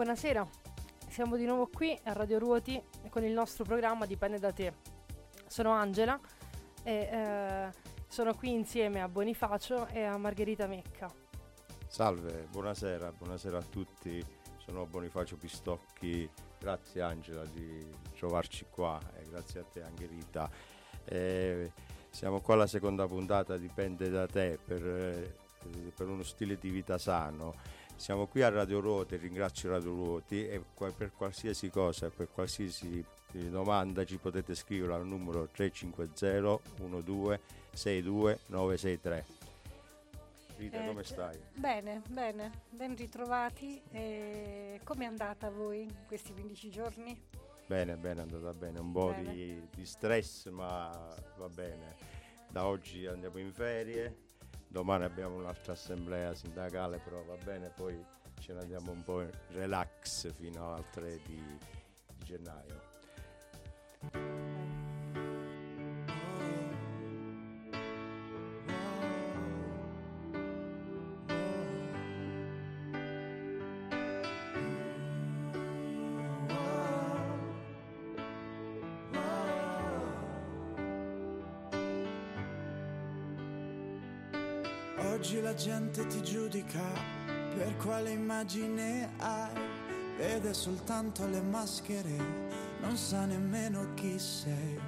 Buonasera, siamo di nuovo qui a Radio Ruoti con il nostro programma Dipende da te. Sono Angela e eh, sono qui insieme a Bonifacio e a Margherita Mecca. Salve, buonasera, buonasera a tutti. Sono Bonifacio Pistocchi, grazie Angela di trovarci qua e grazie a te anche Rita. Eh, siamo qua alla seconda puntata, dipende da te, per, eh, per uno stile di vita sano siamo qui a Radio Ruoti, ringrazio Radio Ruoti e per qualsiasi cosa, per qualsiasi eh, domanda ci potete scrivere al numero 350 12 62 963. Rita, eh, come stai? Bene, bene, ben ritrovati. Eh, come è andata a voi questi 15 giorni? Bene, bene, è andata bene, un po' di, di stress ma va bene. Da oggi andiamo in ferie, domani abbiamo un'altra assemblea sindacale, però va bene, poi ce ne andiamo un po' in relax fino al 3 di, di gennaio. Soltanto le maschere, non sa nemmeno chi sei.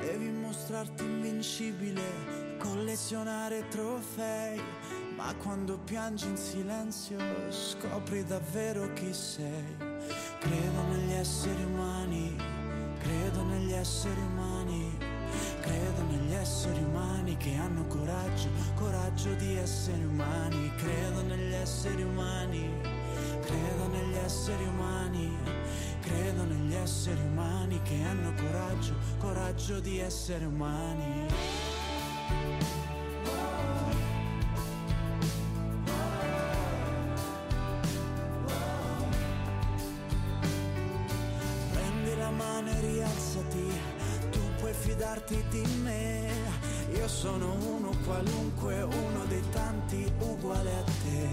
Devi mostrarti invincibile, collezionare trofei, ma quando piangi in silenzio scopri davvero chi sei. Credo negli esseri umani, credo negli esseri umani Credo negli esseri umani che hanno coraggio, coraggio di essere umani. Credo negli esseri umani, credo negli esseri umani. Credo negli esseri umani che hanno coraggio, coraggio di essere umani. Rialzati puoi fidarti di me. Io sono uno qualunque, uno dei tanti uguale a te.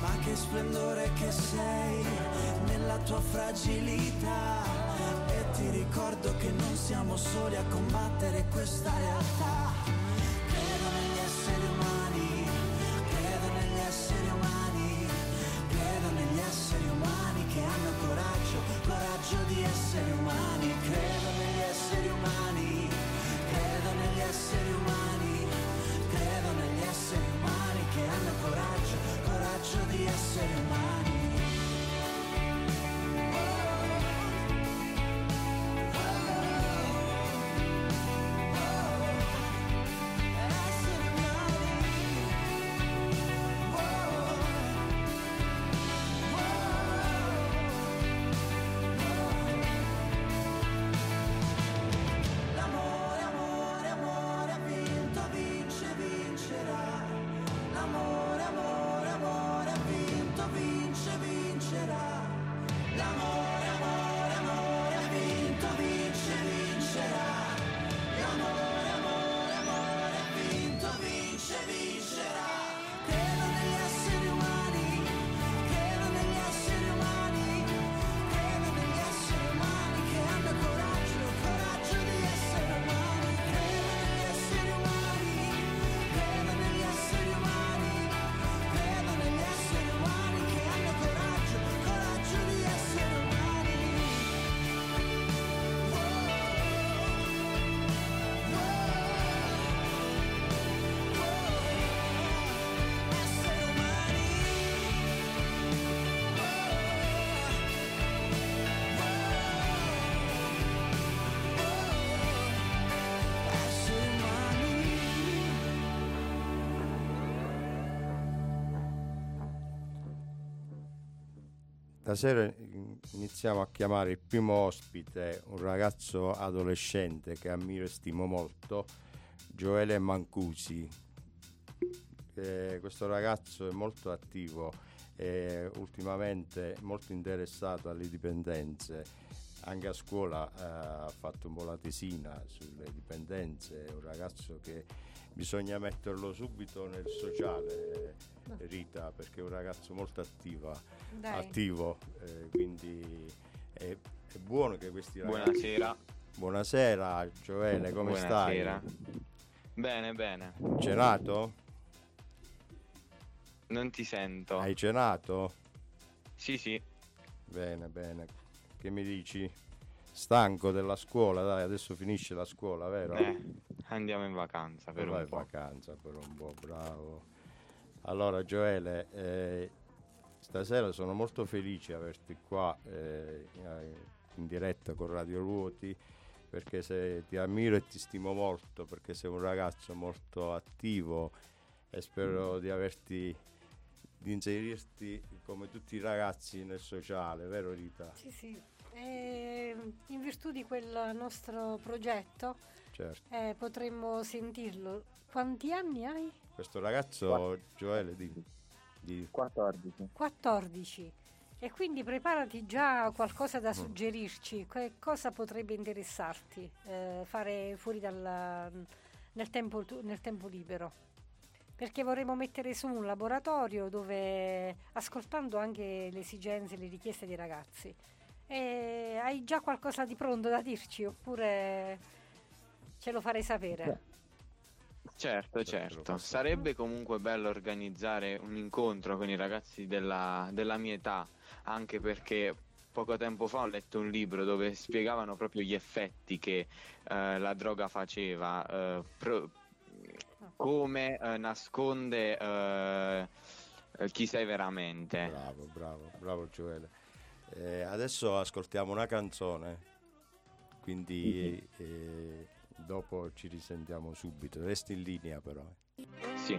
Ma che splendore che sei nella tua fragilità. E ti ricordo che non siamo soli a combattere questa realtà. Stasera iniziamo a chiamare il primo ospite, un ragazzo adolescente che ammiro e stimo molto, Gioele Mancusi. Eh, questo ragazzo è molto attivo e ultimamente molto interessato alle dipendenze. Anche a scuola eh, ha fatto un po' la tesina sulle dipendenze, è un ragazzo che bisogna metterlo subito nel sociale, eh, Rita, perché è un ragazzo molto attiva, attivo, eh, quindi è, è, buono che questi ragazzi... Buonasera. Buonasera Gioele, come Buonasera. stai? Bene, bene. Cenato? Non ti sento. Hai cenato? Sì, sì. Bene, bene. Che mi dici? Stanco della scuola, dai, adesso finisce la scuola, vero? Eh, andiamo in vacanza per Vai un po'. vacanza per un po', bravo. Allora Gioele, eh, stasera sono molto felice di averti qua eh, in diretta con Radio Ruoti perché se, ti ammiro e ti stimo molto perché sei un ragazzo molto attivo e spero di averti di inserirti come tutti i ragazzi nel sociale, vero Rita? Sì, sì. E in virtù di quel nostro progetto certo. eh, potremmo sentirlo. Quanti anni hai? Questo ragazzo, Quatt- Gioele, di, di 14. 14. E quindi preparati già qualcosa da mm. suggerirci, che cosa potrebbe interessarti eh, fare fuori dal, nel, tempo, nel tempo libero perché vorremmo mettere su un laboratorio dove, ascoltando anche le esigenze e le richieste dei ragazzi, e hai già qualcosa di pronto da dirci oppure ce lo farei sapere? Certo, certo. Sarebbe comunque bello organizzare un incontro con i ragazzi della, della mia età anche perché poco tempo fa ho letto un libro dove spiegavano proprio gli effetti che eh, la droga faceva, eh, pro- come eh, nasconde eh, chi sei veramente. Bravo, bravo, bravo Gioele. Eh, adesso ascoltiamo una canzone, quindi mm-hmm. dopo ci risentiamo subito. Resti in linea però. Sì.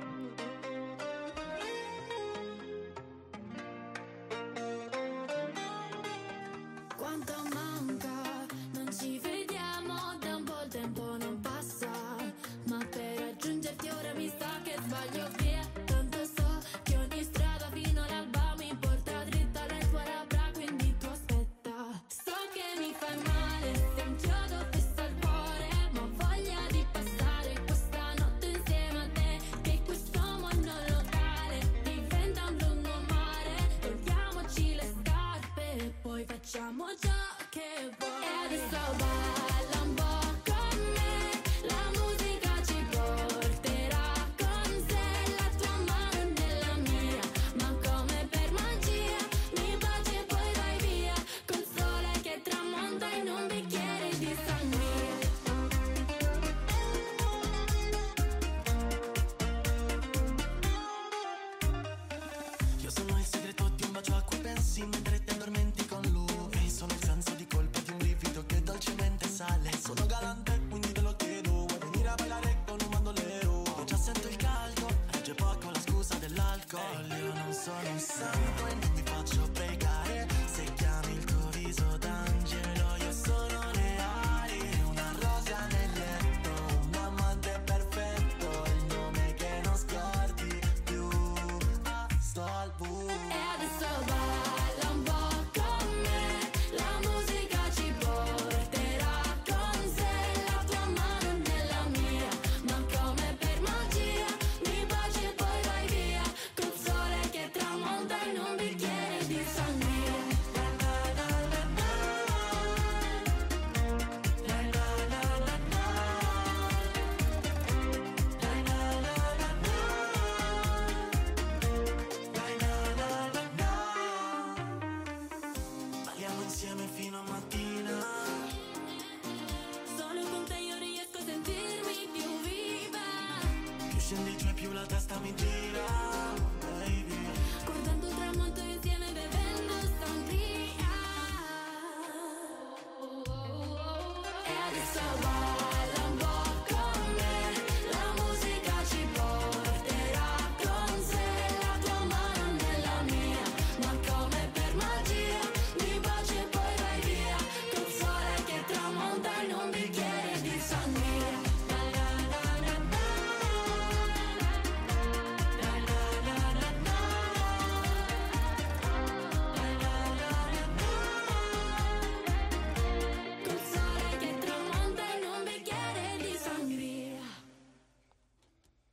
plata hasta mi tira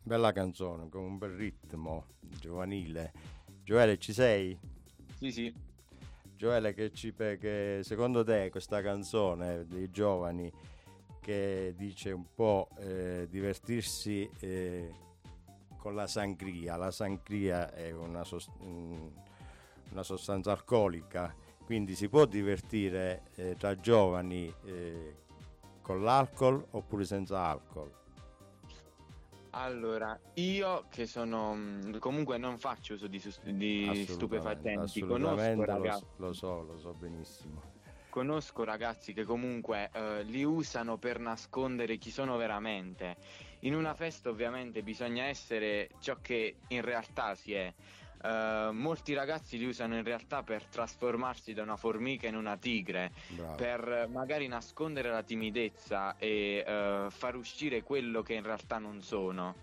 bella canzone con un bel ritmo giovanile. Gioele, ci sei? Sì, sì. Gioele, che, ci, che secondo te questa canzone dei giovani che dice un po' eh, divertirsi eh, con la sangria, la sangria è una, sost- una sostanza alcolica, quindi si può divertire eh, tra giovani eh, con l'alcol oppure senza alcol? Allora, io che sono mm, comunque non faccio uso di, di stupefacenti, conosco ragazzi. Lo, lo, so, lo so benissimo. Conosco ragazzi che comunque eh, li usano per nascondere chi sono veramente. In una festa ovviamente bisogna essere ciò che in realtà si è. Uh, molti ragazzi li usano in realtà per trasformarsi da una formica in una tigre, Bravo. per magari nascondere la timidezza e uh, far uscire quello che in realtà non sono.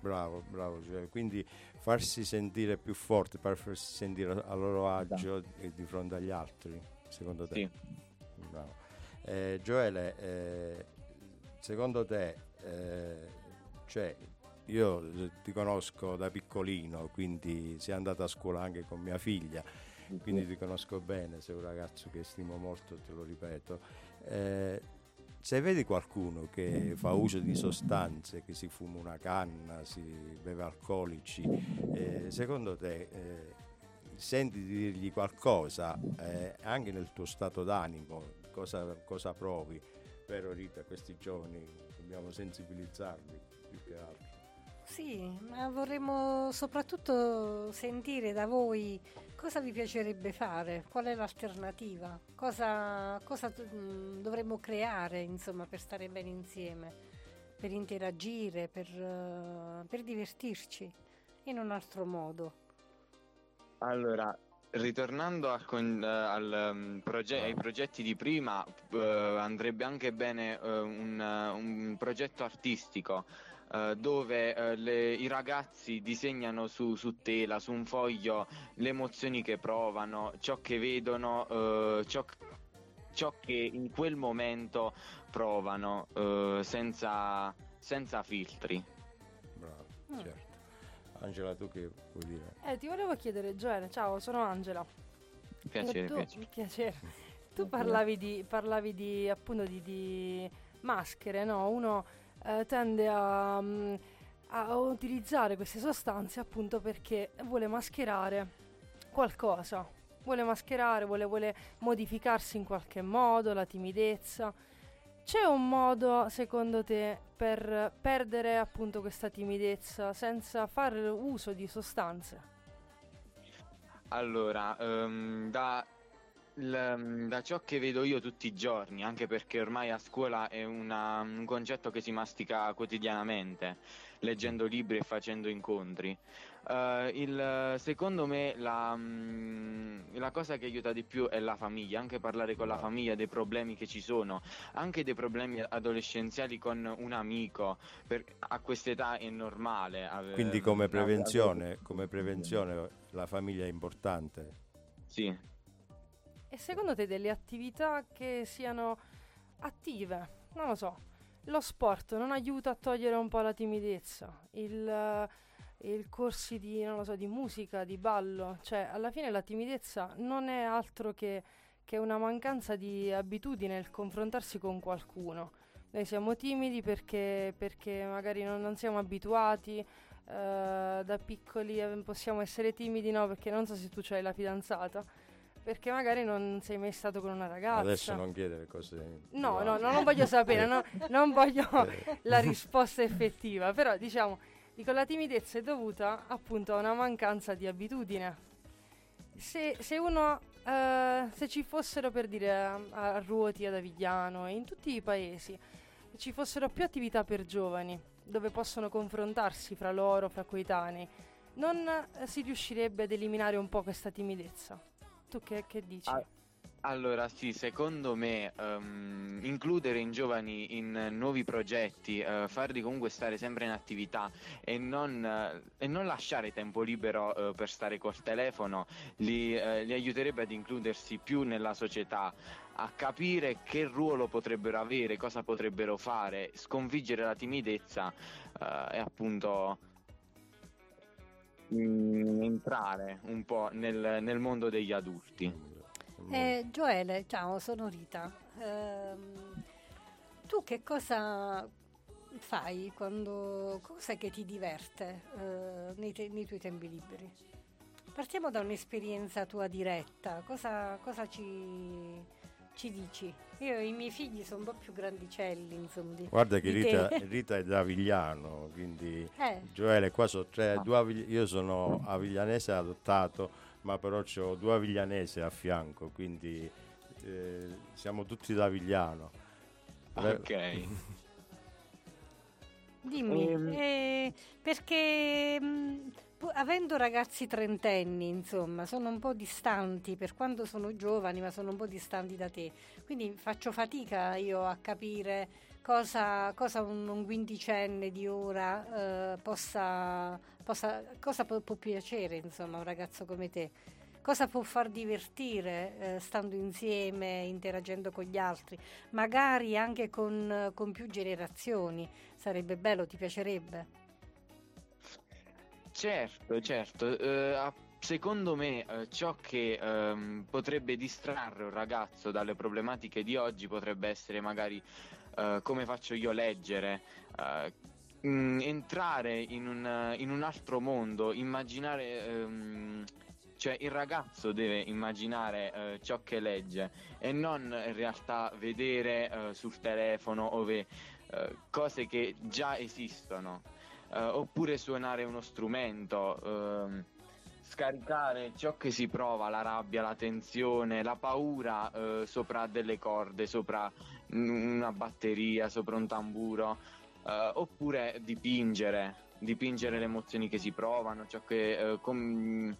Bravo, bravo, cioè, quindi farsi sentire più forti, farsi sentire a loro agio di, di fronte agli altri, secondo te? Sì. Bravo. Eh, Gioele, eh, secondo te, eh, cioè, io eh, ti conosco da piccolino, quindi sei andato a scuola anche con mia figlia, quindi ti conosco bene, sei un ragazzo che stimo molto, te lo ripeto. Eh, se vedi qualcuno che fa uso di sostanze, che si fuma una canna, si beve alcolici, eh, secondo te eh, senti di dirgli qualcosa eh, anche nel tuo stato d'animo, cosa, cosa provi? Vero Rita, questi giovani dobbiamo sensibilizzarli più che altro. Sì, ma vorremmo soprattutto sentire da voi cosa vi piacerebbe fare, qual è l'alternativa, cosa, cosa mm, dovremmo creare insomma, per stare bene insieme, per interagire, per, uh, per divertirci in un altro modo. Allora, ritornando al uh, al, um, proge- ai progetti di prima, uh, andrebbe anche bene un, un, progetto artistico eh, dove eh, le, i ragazzi disegnano su, su, tela, su un foglio, le emozioni che provano, ciò che vedono, uh, ciò, ciò, che in quel momento provano, senza, senza, filtri. Bravo, mm. certo. Angela, tu che vuoi dire? Eh, ti volevo chiedere, Gioele, ciao, sono Angela. Piacere, tu, piacere. piacere. Tu parlavi di, parlavi di appunto di, di maschere, no? Uno eh, tende a, mm, a, utilizzare queste sostanze appunto perché vuole mascherare qualcosa, vuole mascherare, vuole, vuole modificarsi in qualche modo, la timidezza. C'è un modo, secondo te, per perdere appunto questa timidezza senza fare uso di sostanze? Allora, um, da da ciò che vedo io tutti i giorni, anche perché ormai a scuola è una, un concetto che si mastica quotidianamente, leggendo libri e facendo incontri. Uh, il, secondo me la, um, la, cosa che aiuta di più è la famiglia, anche parlare con la famiglia dei problemi che ci sono, anche dei problemi adolescenziali con un amico, per, a quest'età è normale. Avere, Quindi come prevenzione, come prevenzione la famiglia è importante? Sì, e secondo te delle attività che siano attive? Non lo so. Lo sport non aiuta a togliere un po' la timidezza? Il, uh, il corsi di, so, di, musica, di ballo? Cioè, alla fine la timidezza non è altro che, che una mancanza di abitudine nel confrontarsi con qualcuno. Noi siamo timidi perché, perché magari non, non, siamo abituati. Uh, da piccoli eh, possiamo essere timidi, no? Perché non so se tu hai la fidanzata perché magari non sei mai stato con una ragazza. Adesso non chiedere cose. No, no, no, non voglio sapere, no, non voglio la risposta effettiva, però diciamo, dico la timidezza è dovuta appunto a una mancanza di abitudine. Se, se uno, uh, se ci fossero per dire a, a Ruoti, ad Avigliano e in tutti i paesi, ci fossero più attività per giovani, dove possono confrontarsi fra loro, fra coetanei, non uh, si riuscirebbe ad eliminare un po' questa timidezza. Tu che, che dici? Ah, allora sì, secondo me um, includere in giovani in nuovi progetti, uh, farli comunque stare sempre in attività e non, uh, e non lasciare tempo libero uh, per stare col telefono li, li, aiuterebbe ad includersi più nella società. a capire che ruolo potrebbero avere, cosa potrebbero fare, sconfiggere la timidezza eh, e appunto mh, mm, entrare un po' nel, nel mondo degli adulti. Eh, Gioele, ciao, sono Rita. Eh, tu che cosa fai quando... Cos'è che ti diverte eh, nei, te, nei, tuoi tempi liberi? Partiamo da un'esperienza tua diretta. Cosa, cosa ci, ci, dici? Io i miei figli sono un po' più grandicelli, insomma. Di, Guarda che Rita, Rita, è da Avigliano, quindi eh. Gioele, qua sono tre, no. due, io sono aviglianese adottato ma però ho due aviglianese a fianco, quindi eh, siamo tutti da Avigliano. Ok. Dimmi, um, eh, perché mh, mm, avendo ragazzi trentenni, insomma, sono un po' distanti, per quanto sono giovani, ma sono un po' distanti da te. Quindi faccio fatica io a capire cosa, cosa un, un, quindicenne di ora eh, possa, possa, cosa può, può, piacere, insomma, a un ragazzo come te. Cosa può far divertire eh, stando insieme, interagendo con gli altri, magari anche con, con più generazioni. Sarebbe bello, ti piacerebbe? Certo, certo. Uh, secondo me uh, ciò che um, potrebbe distrarre un ragazzo dalle problematiche di oggi potrebbe essere magari uh, come faccio io leggere, mh, mm, entrare in un, in un, altro mondo, immaginare um, cioè il ragazzo deve immaginare eh, ciò che legge e non in realtà vedere eh, sul telefono ove, eh, cose che già esistono eh, oppure suonare uno strumento ehm, scaricare ciò che si prova, la rabbia, la tensione, la paura eh, sopra delle corde, sopra una batteria, sopra un tamburo, eh, oppure dipingere, dipingere le emozioni che si provano, ciò che, com-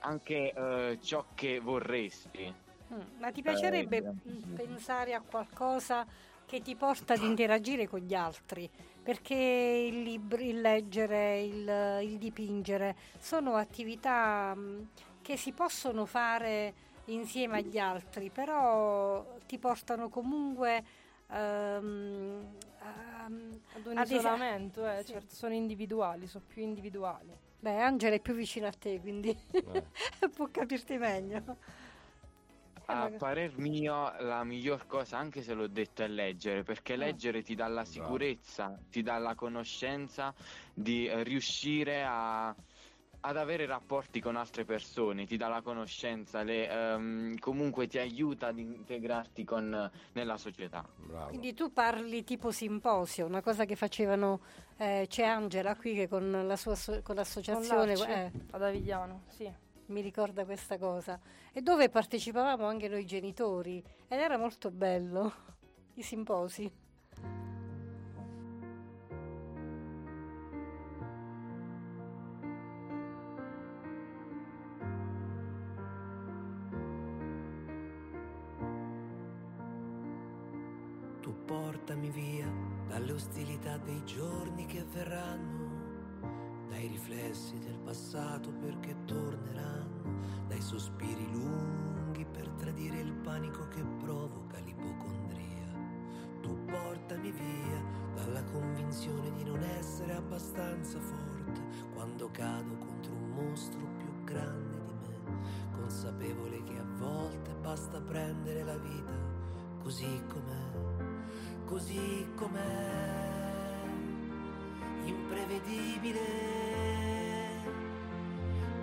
anche uh, ciò che vorresti. Mm, ma ti piacerebbe eh, pensare a qualcosa che ti porta ad interagire con gli altri? Perché il, libro, il leggere, il, il, dipingere sono attività mm, che si possono fare insieme agli altri, però ti portano comunque um, ad un isolamento, eh, sì. certo, sono individuali, sono più individuali. Beh, Angela è più vicina a te, quindi eh. può capirti meglio. A parer mio la miglior cosa, anche se l'ho detto, è leggere, perché mm. leggere ti dà la sicurezza, ti dà la conoscenza di riuscire a ad avere rapporti con altre persone, ti dà la conoscenza, le, um, comunque ti aiuta ad integrarti con, nella società. Bravo. Quindi tu parli tipo simposio, una cosa che facevano, eh, c'è Angela qui che con, la sua, con l'associazione con eh, ad Avigliano, sì. Mi ricorda questa cosa. E dove partecipavamo anche noi genitori ed era molto bello, i simposi. portami via dalle ostilità dei giorni che verranno, dai riflessi del passato perché torneranno, dai sospiri lunghi per tradire il panico che provoca l'ipocondria. Tu portami via dalla convinzione di non essere abbastanza forte quando cado contro un mostro più grande di me, consapevole che a volte basta prendere la vita così com'è così com'è, imprevedibile.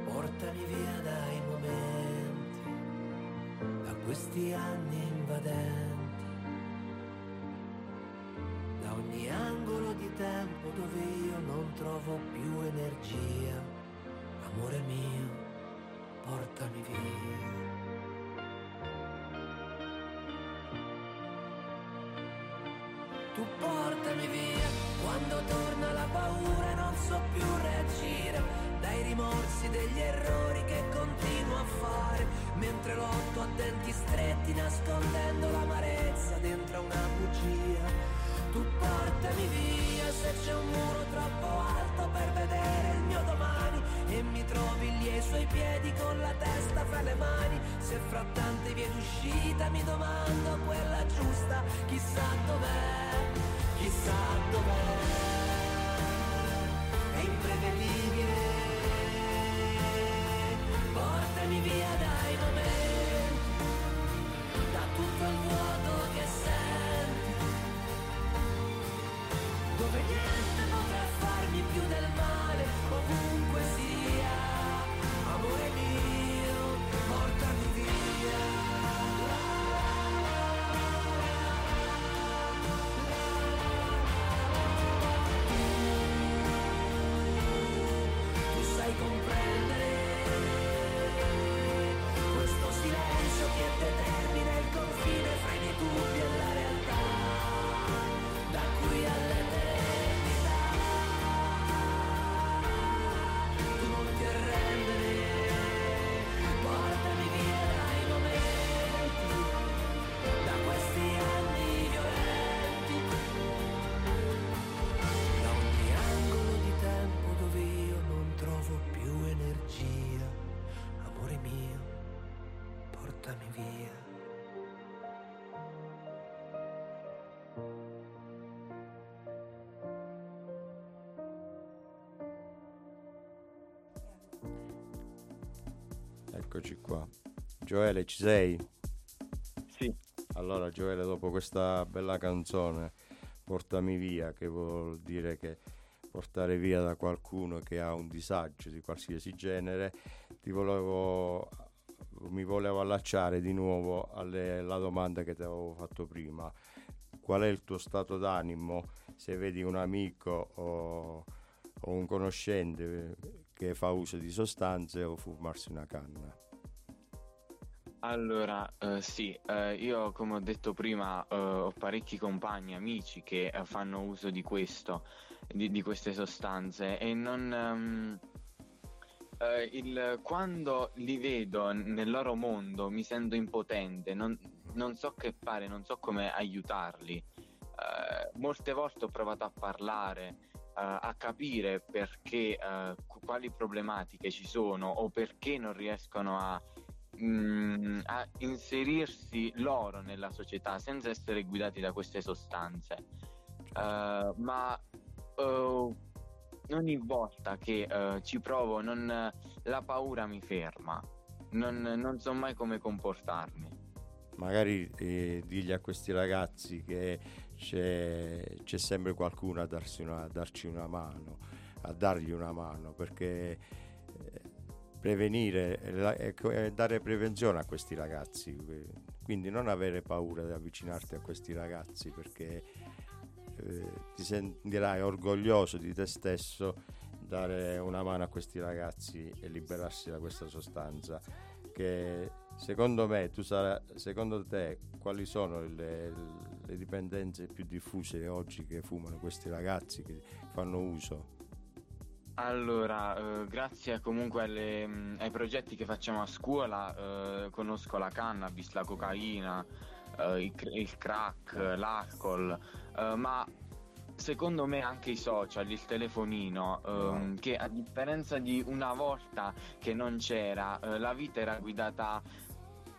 Portami via dai momenti, da questi anni invadenti, da ogni angolo di tempo dove io non trovo più energia. Amore mio, portami via. tu portami via quando torna la paura non so più reagire. Dai rimorsi degli errori che continuo a fare. Mentre lotto a denti stretti nascondendo l'amarezza dentro una bugia. Tu portami via se c'è un muro troppo alto per vedere il mio domani e mi trovi lì ai suoi piedi con la testa fra le mani. Se fra tante vie d'uscita mi domando quella giusta Chissà dov'è, chissà dov'è. È imprevedibile. Portami via dai momenti Eccoci qua. Gioele, ci sei? Sì, Allora, Gioele, dopo questa bella canzone, Portami via, che vuol dire che portare via da qualcuno che ha un disagio di qualsiasi genere, ti volevo, mi volevo allacciare di nuovo alla domanda che ti avevo fatto prima. Qual è il tuo stato d'animo se vedi un amico o, o un conoscente che fa uso di sostanze o fumarsi una canna? Allora, eh, sì, eh, io come ho detto prima eh, ho parecchi compagni, amici che eh, fanno uso di questo, di, di queste sostanze e non... eh, il- quando li vedo nel loro mondo mi sento impotente, non, non so che fare, non so come aiutarli. Eh, molte volte ho provato a parlare, a capire perché, qu- quali problematiche ci sono o perché non riescono a mm, a inserirsi loro nella società senza essere guidati da queste sostanze. Eh, ma eh, ogni volta che eh, ci provo, non- la paura mi ferma. Non, non so mai come comportarmi. magari eh, digli a questi ragazzi che c'è, c'è sempre qualcuno a, darsi una, a darci una mano, a dargli una mano, perché prevenire è la- è co- è dare prevenzione a questi ragazzi, eh, quindi non avere paura di avvicinarti a questi ragazzi perché eh, ti sentirai orgoglioso di te stesso dare una mano a questi ragazzi e liberarsi da questa sostanza che secondo me tu sara- secondo te quali sono le, le dipendenze più diffuse oggi che fumano questi ragazzi che fanno uso Allora, eh, grazie comunque alle, mh, ai progetti che facciamo a scuola, eh, conosco la cannabis, la cocaina, eh, il, il crack, l'alcol, eh, ma secondo me anche i social, il telefonino, ehm, che a differenza di una volta che non c'era, eh, la vita era guidata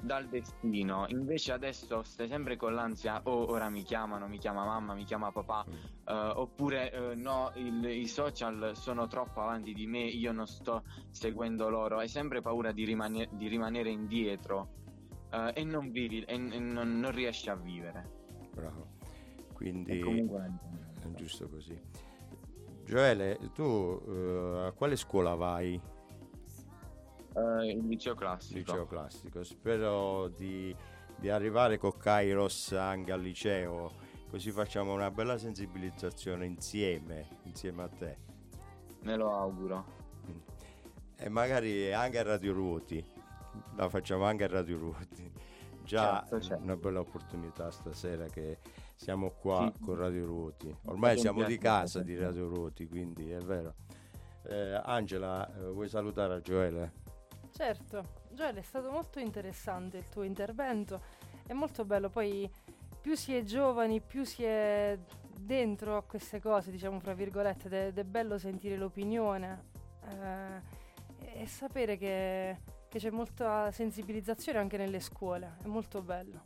dal destino, invece adesso stai sempre con l'ansia, oh ora mi chiamano, mi chiama mamma, mi chiama papà, eh, oppure eh, no, il- i social sono troppo avanti di me, io non sto seguendo loro, hai sempre paura di, rimane- di rimanere indietro eh, e non vivi e, e non, non riesci a vivere. bravo. Quindi comunque è giusto così. Gioele tu eh, a quale scuola vai? Eh, il liceo classico. liceo classico spero di, di arrivare con Kairos anche al liceo così facciamo una bella sensibilizzazione insieme insieme a te Me lo auguro. e magari anche a Radio Ruoti la facciamo anche a Radio Ruoti già Certo, certo. una bella opportunità stasera che siamo qua Sì. con Radio Ruoti ormai siamo di casa di. Radio Ruoti quindi è vero Eh, Angela eh, vuoi salutare a Gioele? Certo, Gioele, è stato molto interessante il tuo intervento, è molto bello, poi più si è giovani, più si è dentro a queste cose, diciamo fra virgolette, ed è, ed è bello sentire l'opinione. eh, e sapere che, che, c'è molta sensibilizzazione anche nelle scuole, è molto bello.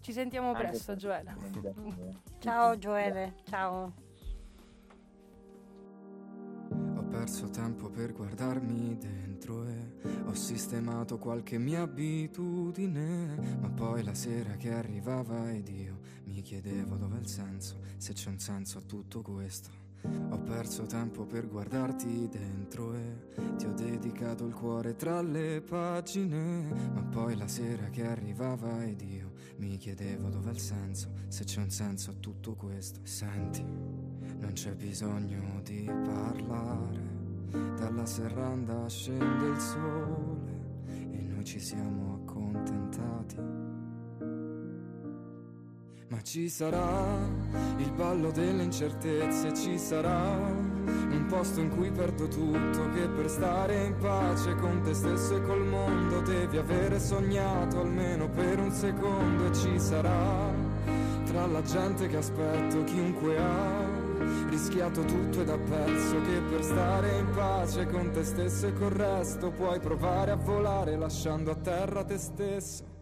Ci sentiamo anche presto, Gioele. Ciao Gioele, ciao. Ho perso tempo per guardarmi dentro e ho sistemato qualche mia abitudine, ma poi la sera che arrivava ed io mi chiedevo dov'è il senso, se c'è un senso a tutto questo. Ho perso tempo per guardarti dentro e ti ho dedicato il cuore tra le pagine, ma poi la sera che arrivava ed io mi chiedevo dov'è il senso, se c'è un senso a tutto questo. Senti, non c'è bisogno di parlare, dalla serranda scende il sole e noi ci siamo accontentati. Ma ci sarà il ballo delle incertezze, ci sarà un posto in cui perdo tutto, che per stare in pace con te stesso e col mondo devi avere sognato almeno per un secondo. E ci sarà tra la gente che aspetto chiunque ha rischiato tutto ed perso che per stare in pace con te stesso e col resto puoi provare a volare lasciando a terra te stesso.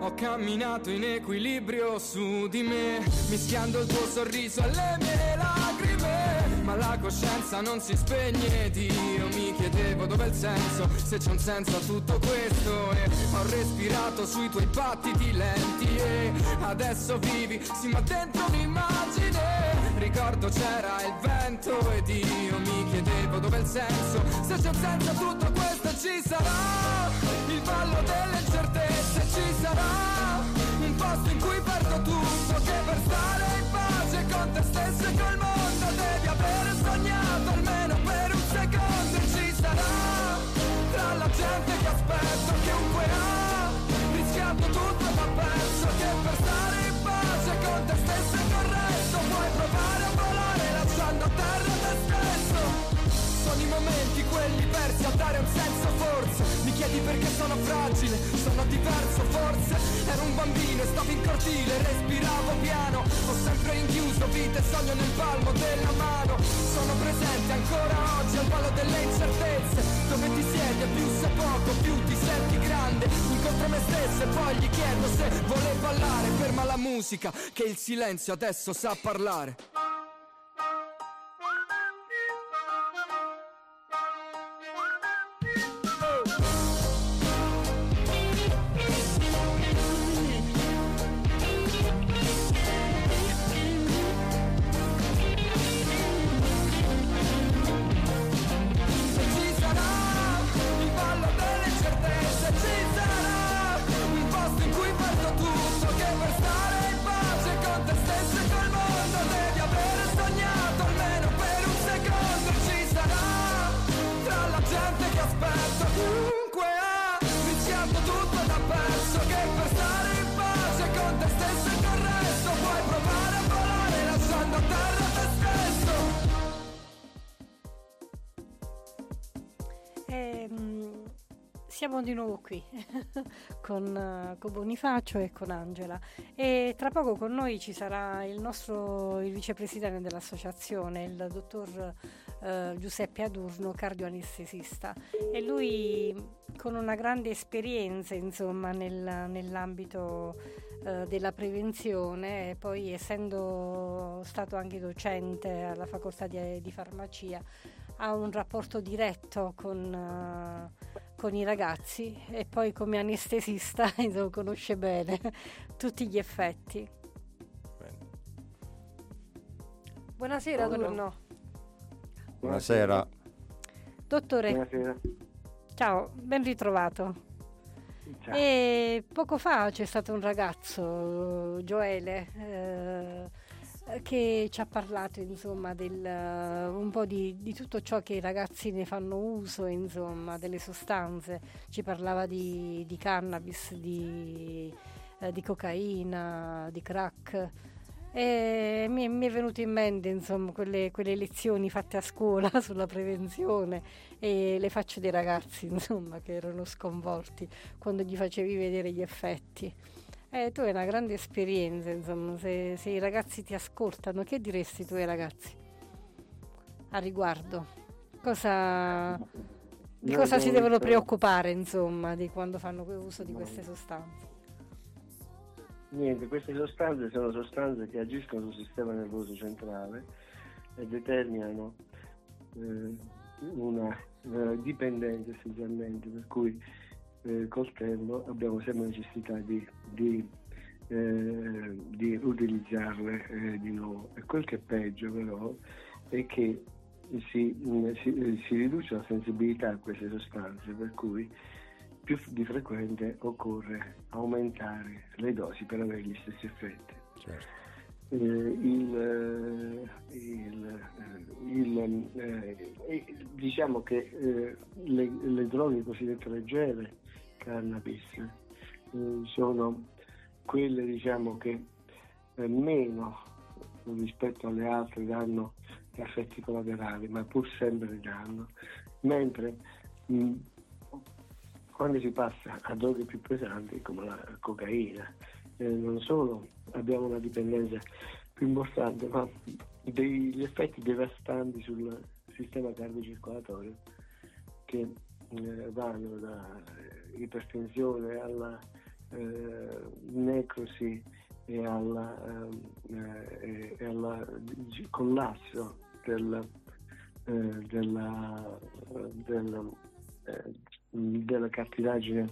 Ho camminato in equilibrio su di me, mischiando il tuo sorriso alle mie lacrime. Ma la coscienza non si spegne ed io mi chiedevo dov'è il senso, se c'è un senso a tutto questo. E ho respirato sui tuoi battiti lenti e adesso vivi, sì ma dentro un'immagine. Ricordo c'era il vento ed io mi chiedevo dov'è il senso, se c'è un senso tutto questo ci sarà. Il ballo delle incertezze, ci sarà. Un posto in cui perdo tutto, che per stare in pace con te stesso e col mondo devi avere sognato almeno per un secondo e ci sarà. Tra la gente che aspetto chiunque ha rischiato tutto ma penso puoi momenti quelli persi a dare un senso forse. Mi chiedi perché sono fragile sono diverso forse. Ero un bambino e stavo in cortile respiravo piano. Ho sempre rinchiuso vita e sogno nel palmo della mano. Sono presente ancora oggi al ballo delle incertezze. Dove ti siedi più sei poco più ti senti grande. Incontro me stesso e poi gli chiedo se vuole ballare ferma la musica che il silenzio adesso sa parlare qui con, con, Bonifacio e con Angela. E tra poco con noi ci sarà il nostro il vicepresidente dell'associazione, il dottor eh, Giuseppe Adurno, cardioanestesista. E lui con una grande esperienza insomma nel, nell'ambito eh, della prevenzione e poi essendo stato anche docente alla facoltà di, di farmacia ha un rapporto diretto con... Uh, con i ragazzi e poi come anestesista lo conosce bene tutti gli effetti. Bene. Buonasera, Bruno. Buonasera. Dottore. Buonasera. Ciao, ben ritrovato. Ciao. E poco fa c'è stato un ragazzo, Gioele, eh, che ci ha parlato insomma del, uh, un po' di, di, tutto ciò che i ragazzi ne fanno uso, insomma, delle sostanze. Ci parlava di, di cannabis, di, uh, di, cocaina, di crack. E mi, mi, è venuto in mente insomma quelle, quelle, lezioni fatte a scuola sulla prevenzione e le facce dei ragazzi che erano sconvolti quando gli facevi vedere gli effetti. Eh, tu hai una grande esperienza, insomma, se, se, i ragazzi ti ascoltano, che diresti tu ai ragazzi a riguardo? Cosa, Di cosa si devono preoccupare, insomma, di quando fanno uso di queste sostanze? Niente, queste sostanze sono sostanze che agiscono sul sistema nervoso centrale e determinano eh, una eh, dipendenza essenzialmente, per cui eh, col tempo abbiamo sempre necessità di, di, eh, di utilizzarle eh, di nuovo. E quel che è peggio però è che si, si, si riduce la sensibilità a queste sostanze, per cui più di frequente occorre aumentare le dosi per avere gli stessi effetti. Certo. Eh, il, eh, il, eh, il, eh, diciamo che eh, le, le, droghe cosiddette leggere, cannabis, eh, sono quelle diciamo, che meno rispetto alle altre danno effetti collaterali, ma pur sempre danno, mentre quando si passa a droghe più pesanti come la cocaina, eh, non solo abbiamo una dipendenza più importante, ma degli effetti devastanti sul sistema cardiocircolatorio che eh, vanno da ipertensione alla eh, necrosi e al eh, eh collasso del, eh, della, del, eh, della cartilagine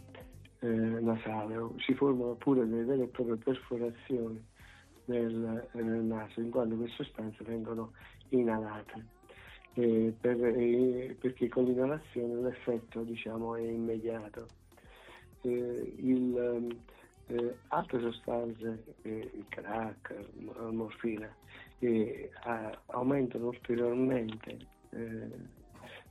eh, nasale. Si formano pure delle vere e proprie perforazioni nel, nel naso, in quanto queste sostanze vengono inalate. Eh, per, eh, perché con l'inalazione l'effetto diciamo, è immediato. Eh, il, eh, altre sostanze, eh, il crack, la morfina, eh, aumentano ulteriormente eh,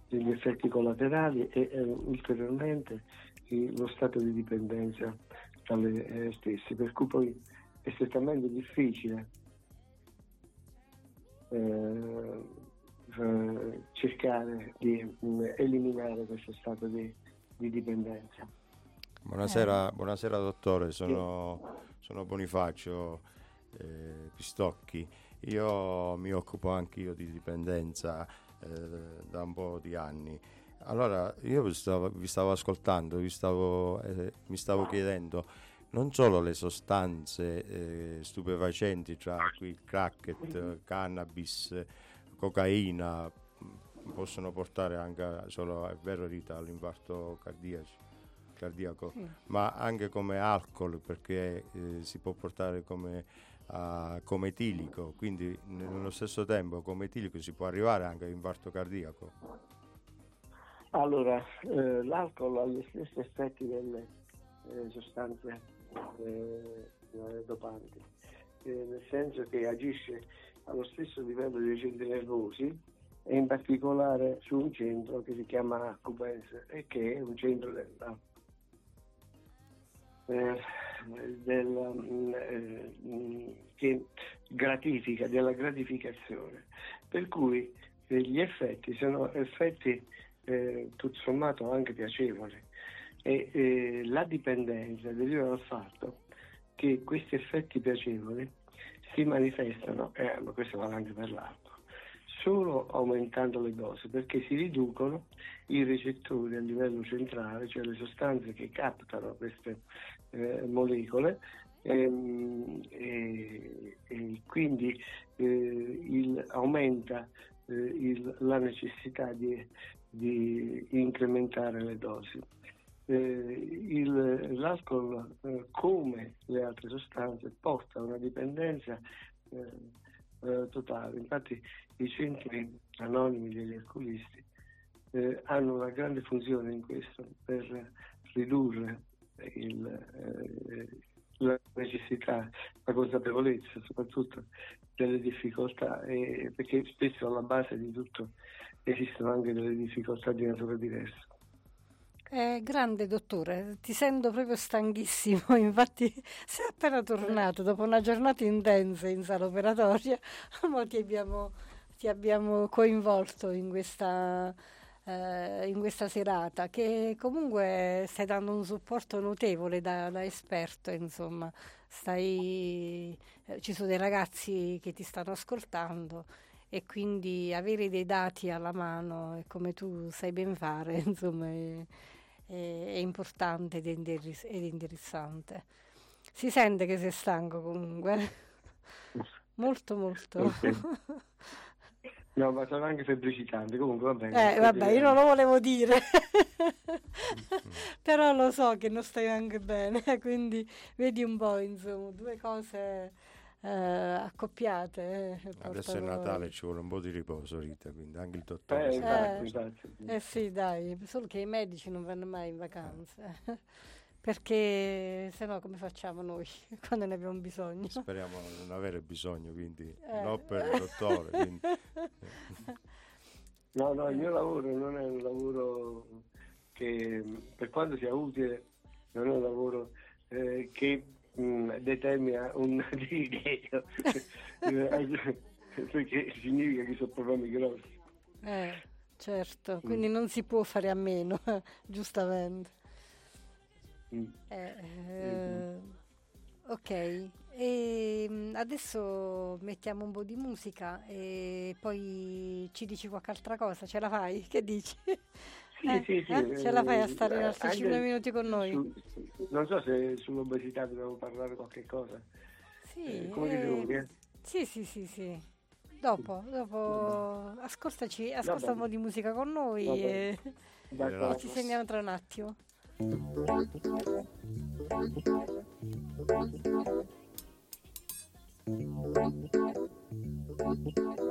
gli effetti collaterali e eh, ulteriormente lo stato di dipendenza dalle eh, stesse, per cui poi è estremamente difficile cercare di mh, mm, eliminare questo stato di, di dipendenza. Buonasera, buonasera dottore, sono, sono Bonifacio eh, Pistocchi. Io mi occupo anche io di dipendenza eh, da un po' di anni. Allora, io vi stavo, vi stavo ascoltando, vi stavo, eh, mi stavo chiedendo non solo le sostanze eh, stupefacenti, tra cui il crack, cannabis, cocaina, possono portare anche solo, è vero Rita, all'infarto cardiaco cardiaco, sì. ma anche come alcol perché eh, si può portare come, uh, come etilico, quindi nello stesso tempo come etilico si può arrivare anche all'infarto cardiaco. Allora, eh, l'alcol ha gli stessi effetti delle eh, sostanze eh, dopanti, eh, nel senso che agisce allo stesso livello dei centri nervosi e in particolare su un centro che si chiama Acubens e che è un centro della eh, eh, che gratifica, della gratificazione. Per cui gli effetti sono effetti eh, tutto sommato anche piacevoli e eh, la dipendenza deriva dal fatto che questi effetti piacevoli si manifestano, eh, ma questo vale anche per l'altro, solo aumentando le dosi, perché si riducono i recettori a livello centrale, cioè le sostanze che captano queste eh, molecole ehm, e, e, quindi eh, il, aumenta eh, il, la necessità di, di, incrementare le dosi. Eh, l'alcol, eh, come le altre sostanze, porta a una dipendenza eh, totale. Infatti i centri anonimi degli alcolisti eh, hanno una grande funzione in questo per ridurre il, eh, la necessità, la consapevolezza soprattutto delle difficoltà, eh, perché spesso alla base di tutto esistono anche delle difficoltà di natura diversa. Eh, grande dottore, ti sento proprio stanchissimo, infatti sei appena tornato dopo una giornata intensa in sala operatoria, ma ti abbiamo, ti abbiamo coinvolto in questa, eh, in questa, serata che comunque stai dando un supporto notevole da, da esperto, insomma, stai, eh, ci sono dei ragazzi che ti stanno ascoltando e quindi avere dei dati alla mano, come tu sai ben fare, insomma, è, è, è importante ed, indirizz- ed indirizzante. Si sente che sei stanco comunque, molto molto. Ok. No, ma sono anche febbricitante, comunque va bene. Eh, vabbè, io non lo volevo dire, però lo so che non stai anche bene, quindi vedi un po', insomma, due cose eh, accoppiate. eh, Adesso è Natale, ci vuole un po' di riposo, Rita, quindi anche il dottore. Eh, si infatti, Eh. Eh sì, dai, solo che i medici non vanno mai in vacanze, perché se no come facciamo noi quando ne abbiamo bisogno? Speriamo di non avere bisogno, quindi Eh. no per il dottore. quindi- No, no, il mio lavoro non è un lavoro che, per quanto sia utile, non è un lavoro eh, che mh, determina un desiderio, perché significa che sono problemi grossi. Eh, certo, quindi non si può fare a meno, giustamente. Mm. Eh, eh, ok, e mm, adesso mettiamo un po' di musica e poi ci dici qualche altra cosa, ce la fai? Che dici? Sì, Eh, sì, sì, eh? Ce la fai a eh, stare altri anche 5 minuti con noi? su- non so se sull'obesità dobbiamo parlare qualche cosa. Sì, Eh, eh, eh? sì, sì, sì, sì. Dopo, dopo ascoltaci, ascolta un po' di musica con noi e, e ci sentiamo tra un attimo. Quell'autostrada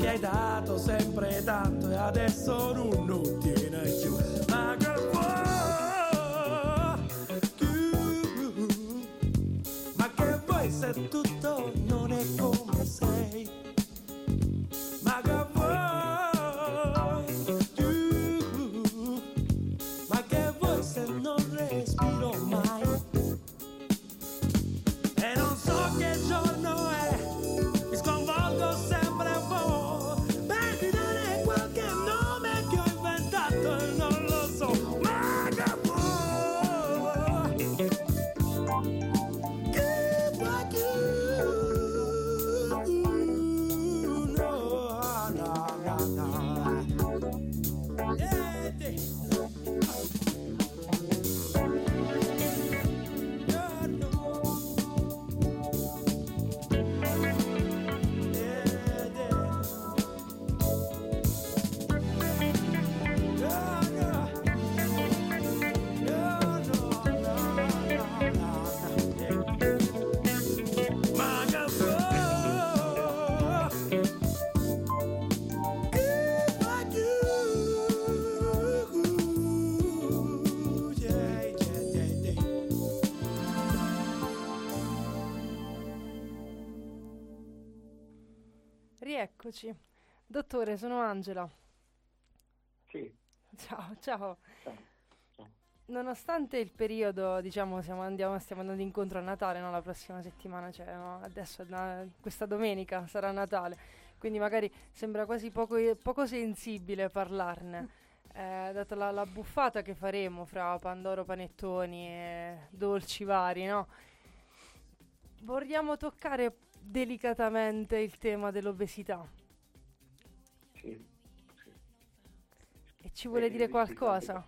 Perché hai dato sempre tanto E adesso non, Dottore, sono Angela. Sì. Ciao, ciao. Ciao. Nonostante il periodo, diciamo, siamo, andiamo, stiamo andando incontro a Natale, no? La prossima settimana, cioè no? adesso, na- questa domenica sarà Natale, quindi magari sembra quasi poco, poco sensibile parlarne. Eh, data la, la buffata che faremo fra Pandoro Panettoni e dolci vari, no? Vogliamo toccare delicatamente il tema dell'obesità e ci vuole Eh, dire qualcosa?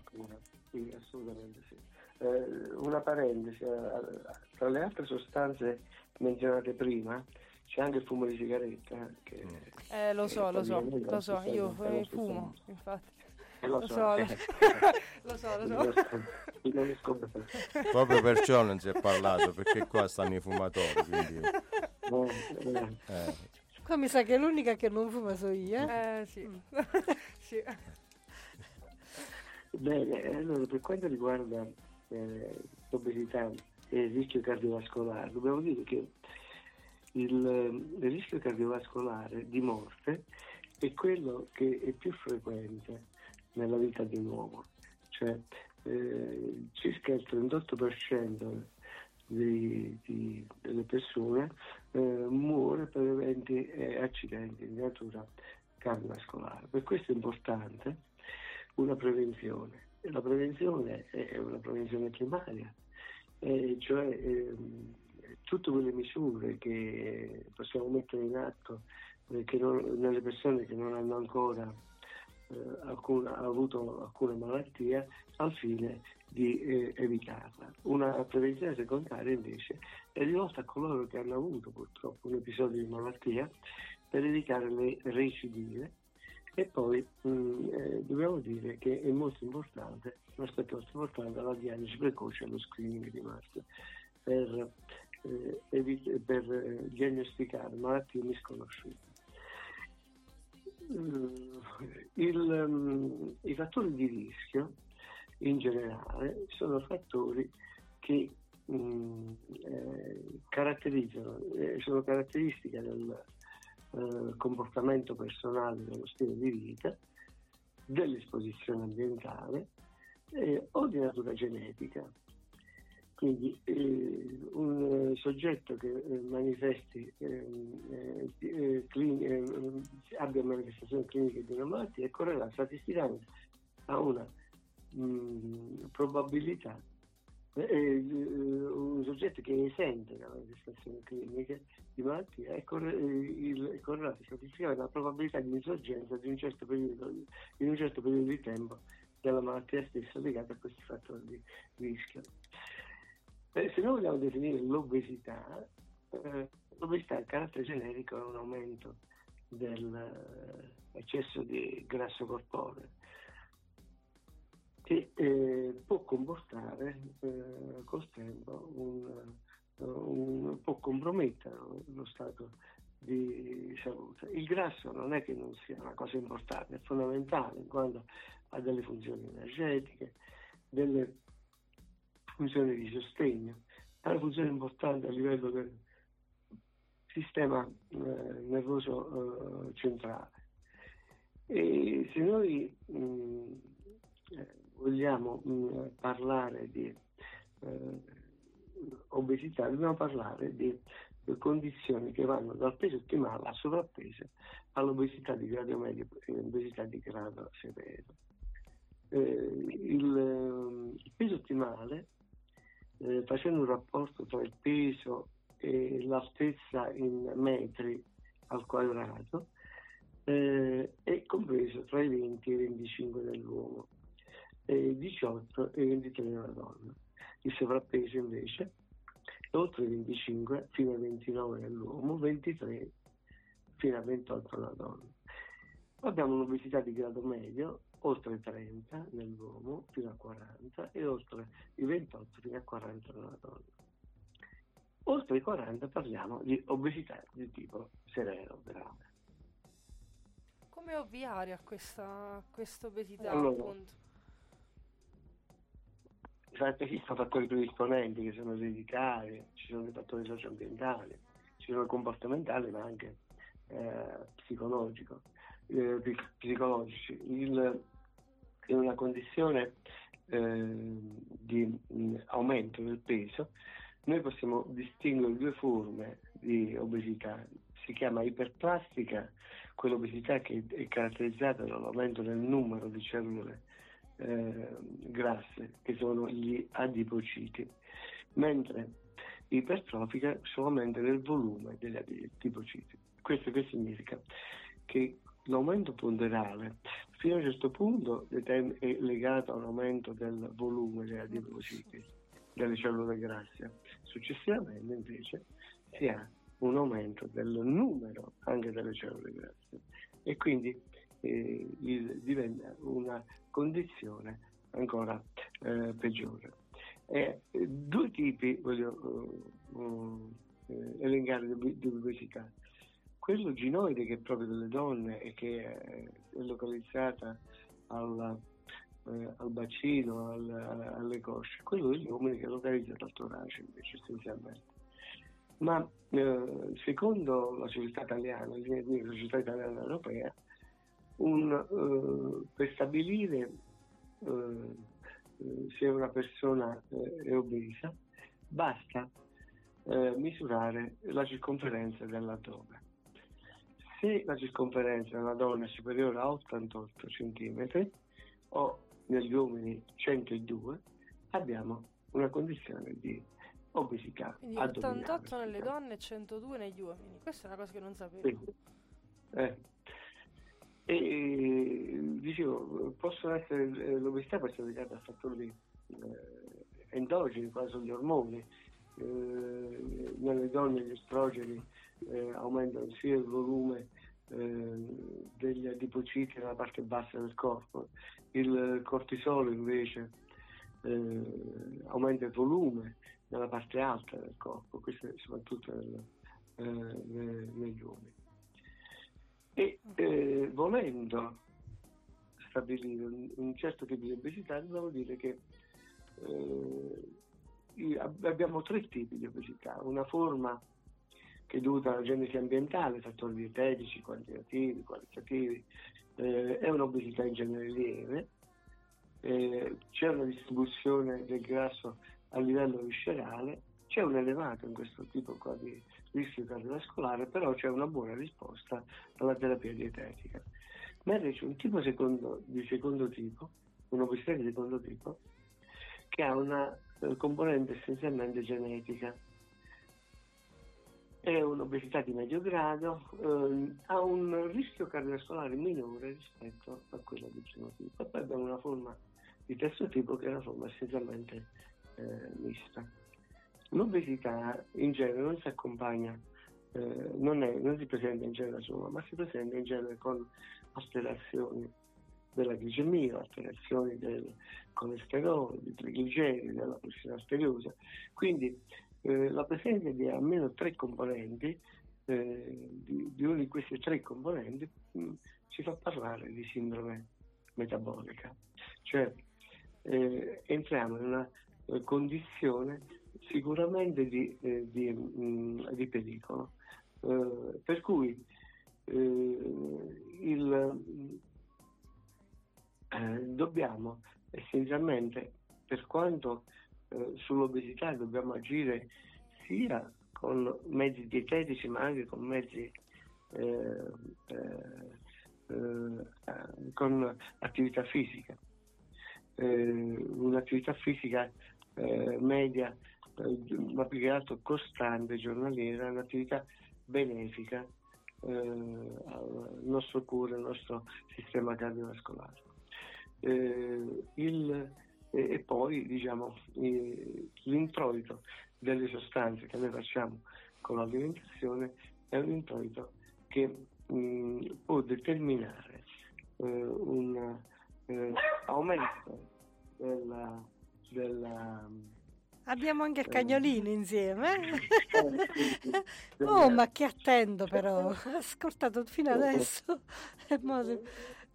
Sì, assolutamente sì. Eh, una parentesi, eh, tra le altre sostanze menzionate prima c'è anche il fumo di sigaretta. eh, Che, Eh, lo so, eh, lo so, lo so, io stessa- fumo, infatti. Eh, lo Lo so, so, eh. lo so, lo so. Riesco a- Proprio perciò non si è parlato, perché qua stanno i fumatori, quindi... No, eh, eh, Qua mi sa che l'unica che non fuma so io. eh. Eh, sì. sì. Bene, allora per quanto riguarda eh, l'obesità e il rischio cardiovascolare, dobbiamo dire che il, il rischio cardiovascolare di morte è quello che è più frequente nella vita di un uomo, cioè eh, circa il 38% dei- di- delle persone eh, muore per eventi e accidenti di natura cardiovascolare. Per questo è importante una prevenzione. E la prevenzione è una prevenzione primaria, eh, cioè ehm, tutte quelle misure che possiamo mettere in atto eh, non- nelle persone che non hanno ancora eh, alcuna- avuto alcuna malattia al fine di eh, evitarla. Una prevenzione secondaria invece è rivolta a coloro che hanno avuto purtroppo un episodio di malattia per evitare le recidive e poi mh, eh, dobbiamo dire che è molto importante, un aspetto molto importante, la diagnosi precoce e lo screening di massa per, eh, evi- per eh, diagnosticare malattie misconosciute. Mm, il, mm, I fattori di rischio in generale sono fattori che mm, eh, caratterizzano, eh, sono caratteristiche del eh, comportamento personale, dello stile di vita, dell'esposizione ambientale eh, o di natura genetica. Quindi eh, un eh, soggetto che eh, manifesti eh, abbia manifestazioni cliniche di una malattia è correlato statisticamente a una mh, probabilità eh, eh, un soggetto che è esente da manifestazioni cliniche di malattia è, corre- eh, il- è correlato statisticamente alla probabilità di insorgenza di un certo periodo, in un certo periodo di tempo della malattia stessa legata a questi fattori di rischio. Eh, se noi vogliamo definire l'obesità, eh, l'obesità a carattere generico è un aumento dell'eccesso di grasso corporeo che eh, può comportare eh, col tempo un, un- può compromettere lo stato di salute. Il grasso non è che non sia una cosa importante, è fondamentale in quanto ha delle funzioni energetiche, delle funzioni di sostegno, ha una funzione importante a livello del sistema eh, nervoso eh, centrale. E se noi mh, eh, vogliamo mh, parlare di eh, obesità, dobbiamo parlare di eh, condizioni che vanno dal peso ottimale al sovrappeso all'obesità di grado medio e obesità di grado severo. Eh, il, ehm, il peso ottimale, eh, facendo un rapporto tra il peso e l'altezza in metri al quadrato, eh, è compreso tra i 20 e i 25 dell'uomo, e 18 e 23 della donna. Il sovrappeso invece è oltre i 25 fino a 29 dell'uomo, 23 fino a 28 della donna. Abbiamo un'obesità di grado medio oltre 30 nell'uomo fino a 40 e oltre i 28 fino a 40 nella donna. Oltre i 40 parliamo di obesità di tipo severo, grave. Come ovviare a questa questa obesità, Allora, appunto? Infatti esistono fattori predisponenti che sono ereditari, ci sono dei fattori socioambientali, ci sono comportamentali ma anche eh, psicologico, eh, psicologici. Il, in una condizione eh, di mh, aumento del peso, noi possiamo distinguere due forme di obesità. Si chiama iperplastica, quell'obesità che è caratterizzata dall'aumento del numero di cellule eh, grasse, che sono gli adipociti, mentre ipertrofica solamente del volume degli adipociti. Questo che significa? Che l'aumento ponderale fino a un certo punto è legato a un aumento del volume degli adipociti, delle cellule grasse. Successivamente invece si ha un aumento del numero anche delle cellule grasse e quindi eh, il, diventa una condizione ancora eh, peggiore. Eh, due tipi voglio eh, elencare di, di obesità. Quello ginoide che è proprio delle donne e che è localizzata al, eh, al bacino, al, alle cosce, quello degli uomini che è localizzato al torace invece essenzialmente. Ma eh, secondo la società italiana, la società italiana europea, un, eh, per stabilire eh, eh, se una persona è obesa, basta misurare la circonferenza dell'addome. Se la circonferenza della donna è superiore a 88 cm o negli uomini 102, abbiamo una condizione di obesità. Quindi 88 nelle donne e 102 negli uomini. Questa è una cosa che non sapevo. Sì. Eh. E dicevo, possono essere, eh, l'obesità può essere legata a fattori eh, endogeni, quali sono gli ormoni. Eh, nelle donne gli estrogeni eh, aumentano sia il volume eh, degli adipociti nella parte bassa del corpo, il cortisolo invece eh, aumenta il volume nella parte alta del corpo, questo soprattutto nel, negli uomini e eh, volendo stabilire un, un, certo tipo di obesità dobbiamo dire che eh, abbiamo tre tipi di obesità, una forma che è dovuta alla genesi ambientale, fattori dietetici, quantitativi, qualitativi, eh, è un'obesità in genere lieve, eh, c'è una distribuzione del grasso a livello viscerale, c'è un elevato in questo tipo di rischio cardiovascolare, però c'è una buona risposta alla terapia dietetica. Mentre c'è un tipo secondo, di secondo tipo, un'obesità di secondo tipo, che ha una eh, componente essenzialmente genetica. È un'obesità di medio grado, eh, ha un rischio cardiovascolare minore rispetto a quella di primo tipo. E poi abbiamo una forma di terzo tipo che è una forma essenzialmente eh, mista. L'obesità in genere non si accompagna, eh, non, è, non, si presenta in genere da sola, ma si presenta in genere con alterazioni della glicemia, alterazioni del colesterolo, dei trigliceri, della pressione arteriosa. Quindi eh, la presenza di almeno tre componenti, eh, di, di, uno di questi tre componenti, mh, mm, ci fa parlare di sindrome metabolica. Cioè eh, entriamo in una eh, condizione sicuramente di, eh, di, mh, mm, di pericolo. Eh, per cui eh, il, eh, dobbiamo essenzialmente, per quanto eh, sull'obesità dobbiamo agire sia con mezzi dietetici ma anche con mezzi eh, con attività fisica. un'attività fisica media ma più che altro costante, giornaliera, un'attività benefica eh, al nostro cuore, al nostro sistema cardiovascolare. Eh, il, e, poi diciamo, l'introito delle sostanze che noi facciamo con l'alimentazione è un introito che mh, può determinare eh, un eh, aumento della, della Abbiamo anche il cagnolino insieme. oh, ma che attendo però. Ha ascoltato fino adesso.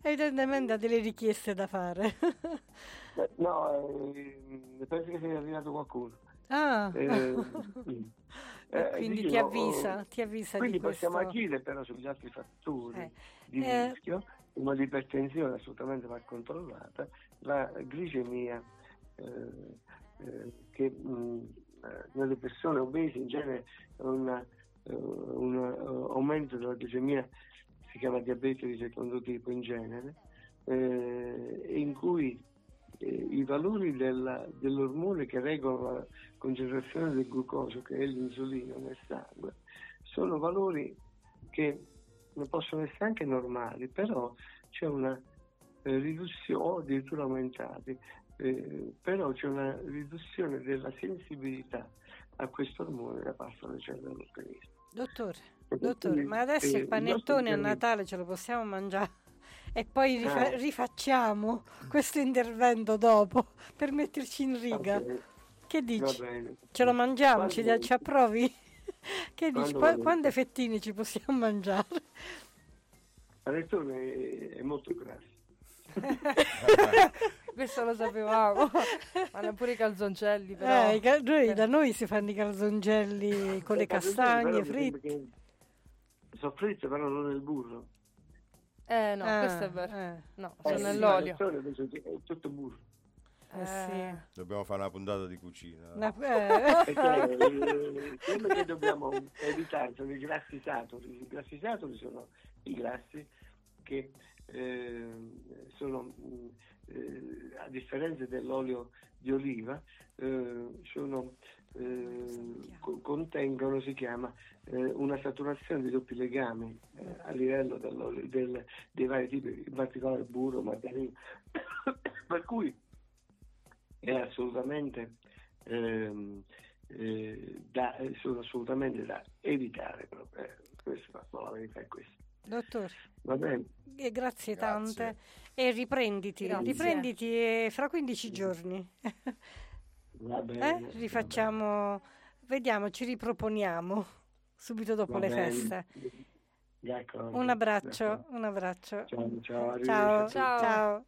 Evidentemente ha delle richieste da fare. no, eh, penso che sia arrivato qualcuno. Ah. Eh, Eh, quindi dicevo, ti avvisa, ti avvisa Quindi di questo. possiamo agire però sugli altri fattori Eh, di eh, rischio, come l'ipertensione assolutamente va controllata, la glicemia eh, eh, che mh, eh, nelle persone obese in genere una- eh, un eh, aumento della glicemia si chiama diabete di secondo tipo in genere, eh, in cui eh, i valori della- dell'ormone che regola la concentrazione del glucosio, che è l'insulina nel sangue, sono valori che possono essere anche normali, però c'è una eh, riduzione, o addirittura aumentati, eh, però c'è una riduzione della sensibilità a questo ormone da parte delle cellule dell'organismo. Dottore, dottore, ma adesso eh, il panettone a Natale ce lo possiamo mangiare e poi rifa- Eh. rifacciamo questo intervento dopo per metterci in riga. Che dici? Ce lo mangiamo? Ci, Quando- ci approvi? Che dici? Quando quante fettine ci possiamo mangiare? Il panettone è, è molto grasso. Questo lo sapevamo. Ma neppure i calzoncelli, però. Eh, i cal- noi- da noi si fanno i calzongelli con le castagne fritte. Sono fritte però non nel burro. Eh no, Ah, questo è vero. eh. No, Eh, sono il nell'olio. è tutto burro. Eh, sì. Dobbiamo fare una puntata di cucina. Una- eh. Perché eh, quello che dobbiamo evitare sono i grassi saturi. I grassi saturi sono i grassi che eh, sono, eh, a differenza dell'olio di oliva, eh, sono, eh, co- contengono, si chiama, eh, una saturazione di doppi legami eh, a livello del- dei vari tipi, in particolare burro, margarina, per cui è assolutamente ehm, eh, da, sono assolutamente da evitare proprio. questo, la verità è questa. Dottore, Va bene? eh, grazie, Grazie. tante. E riprenditi, Grazie. riprenditi eh, fra 15 giorni. Va Eh? bene. Rifacciamo, vediamo, ci riproponiamo subito dopo va le bene. feste. D'accordo, Un abbraccio, d'accordo. un abbraccio. Ciao, ciao, Ciao. Ciao. ciao.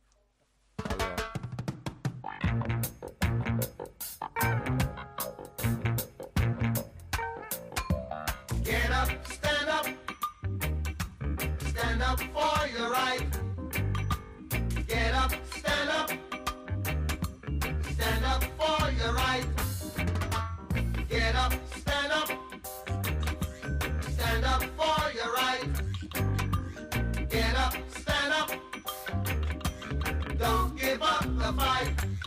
Up, stand up for your right. Get up, stand up, stand up for your right. Get up, stand up, don't give up the fight.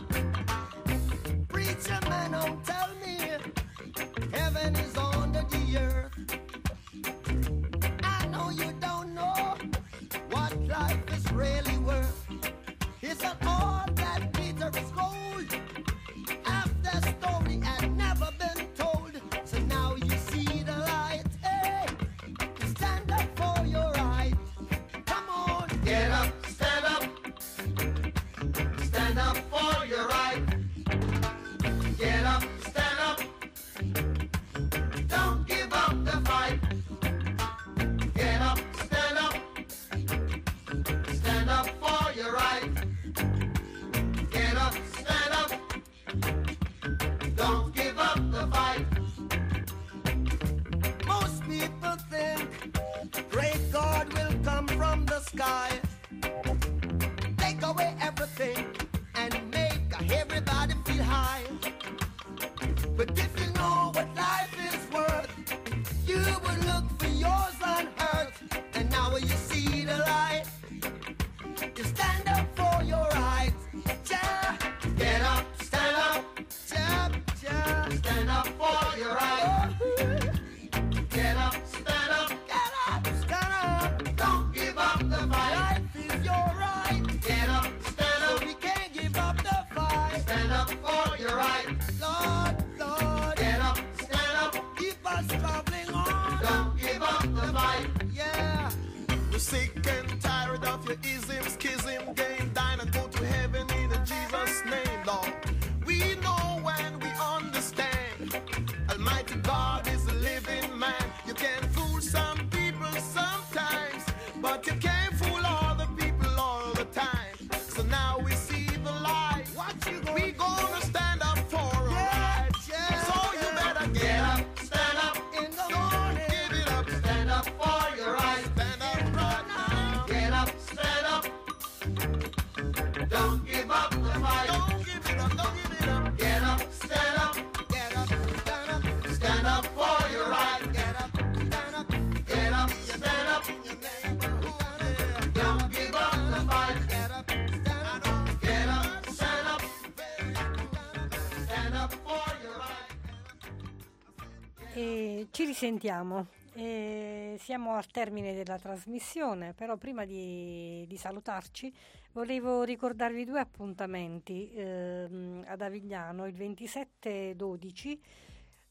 Risentiamo. Eh, siamo al termine della trasmissione, però prima di, di salutarci volevo ricordarvi due appuntamenti ehm, ad Avigliano, il 27-12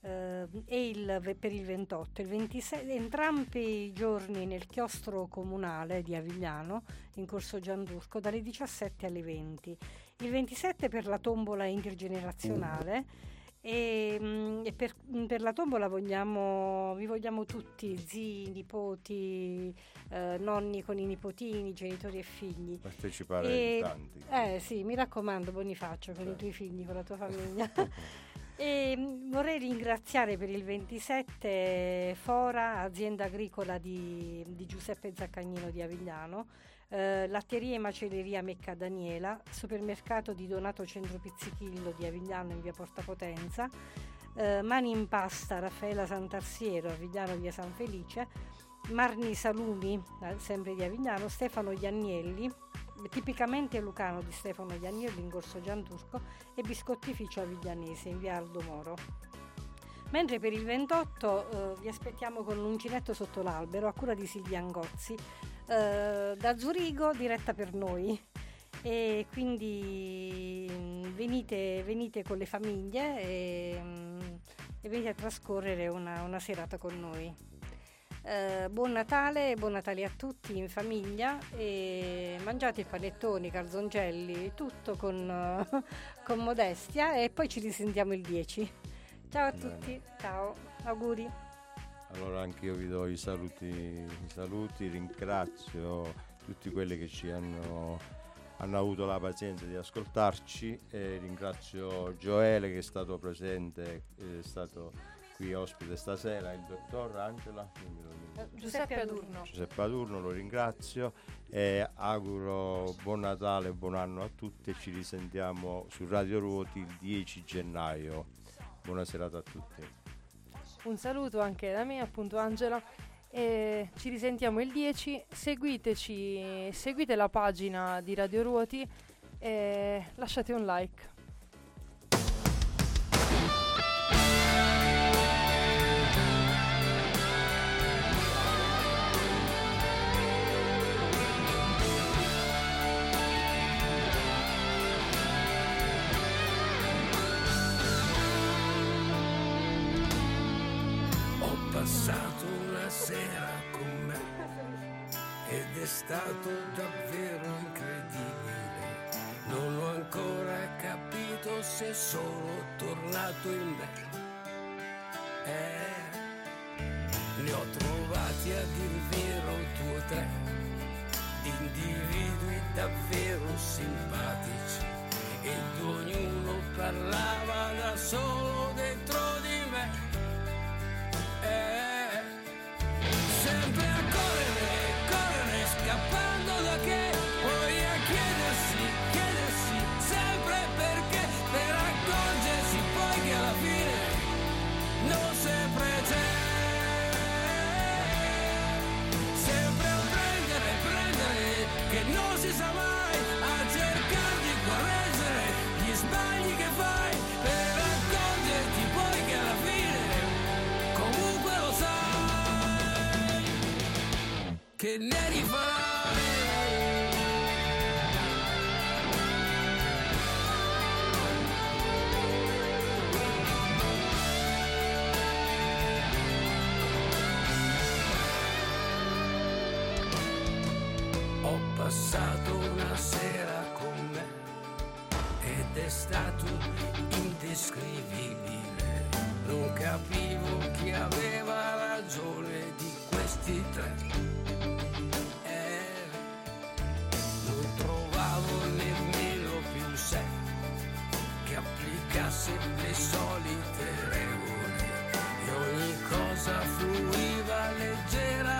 eh, e il, per il 28, il 26, entrambi i giorni nel chiostro comunale di Avigliano, in corso Giandusco, dalle 17 alle 20. Il 27 per la tombola intergenerazionale e, mm, e per, mm, per, la tombola vogliamo, vi vogliamo tutti, zii, nipoti, eh, nonni con i nipotini, genitori e figli. Partecipare E- tanti. Eh sì, mi raccomando Bonifacio, con i Certo. tuoi figli, con la tua famiglia. E mm, vorrei ringraziare per il 27 Fora, azienda agricola di, di Giuseppe Zaccagnino di Avigliano, eh, latteria e macelleria Mecca Daniela, supermercato di Donato Centro Pizzichillo di Avigliano in via Porta Potenza, eh, Mani in Pasta Raffaella Santarsiero, Avigliano via San Felice, Marni Salumi, eh, sempre di Avigliano, Stefano Iannielli, tipicamente lucano di Stefano Iannielli in Corso Gianturco e Biscottificio Aviglianese in via Aldo Moro. Mentre per il 28 eh, vi aspettiamo con l'uncinetto sotto l'albero a cura di Silvia Angozzi, eh, da Zurigo diretta per noi. E quindi mm, venite, venite con le famiglie e, mm, e venite a trascorrere una, una serata con noi. Eh, buon Natale, buon Natale a tutti in famiglia e mangiate i panettoni, calzongelli, tutto con, con modestia e poi ci risentiamo il 10. Ciao a Bene. tutti, ciao, auguri. Allora anche io vi do i saluti, i saluti, ringrazio tutti quelli che ci hanno, hanno avuto la pazienza di ascoltarci e ringrazio Gioele che è stato presente, è stato qui ospite stasera, il dottor Angela, dimentico. Giuseppe Adurno. Giuseppe Adurno, lo ringrazio e auguro buon Natale e buon anno a tutti e ci risentiamo su Radio Ruoti il 10 gennaio. Buona serata a tutti. Un saluto anche da me, appunto Angela. E ci risentiamo il 10. Seguiteci, seguite la pagina di Radio Ruoti e lasciate un like. Passato una sera con me ed è stato davvero incredibile. Non ho ancora capito se sono tornato in me. Eh, ne ho trovati a dir vero due o tre individui davvero simpatici ed ognuno parlava da solo dentro di me. Eh, che ne rifarai ho passato una sera con me ed è stato indescrivibile. Non capivo chi aveva ragione di questi tre. Le solite regole e ogni cosa fluiva leggera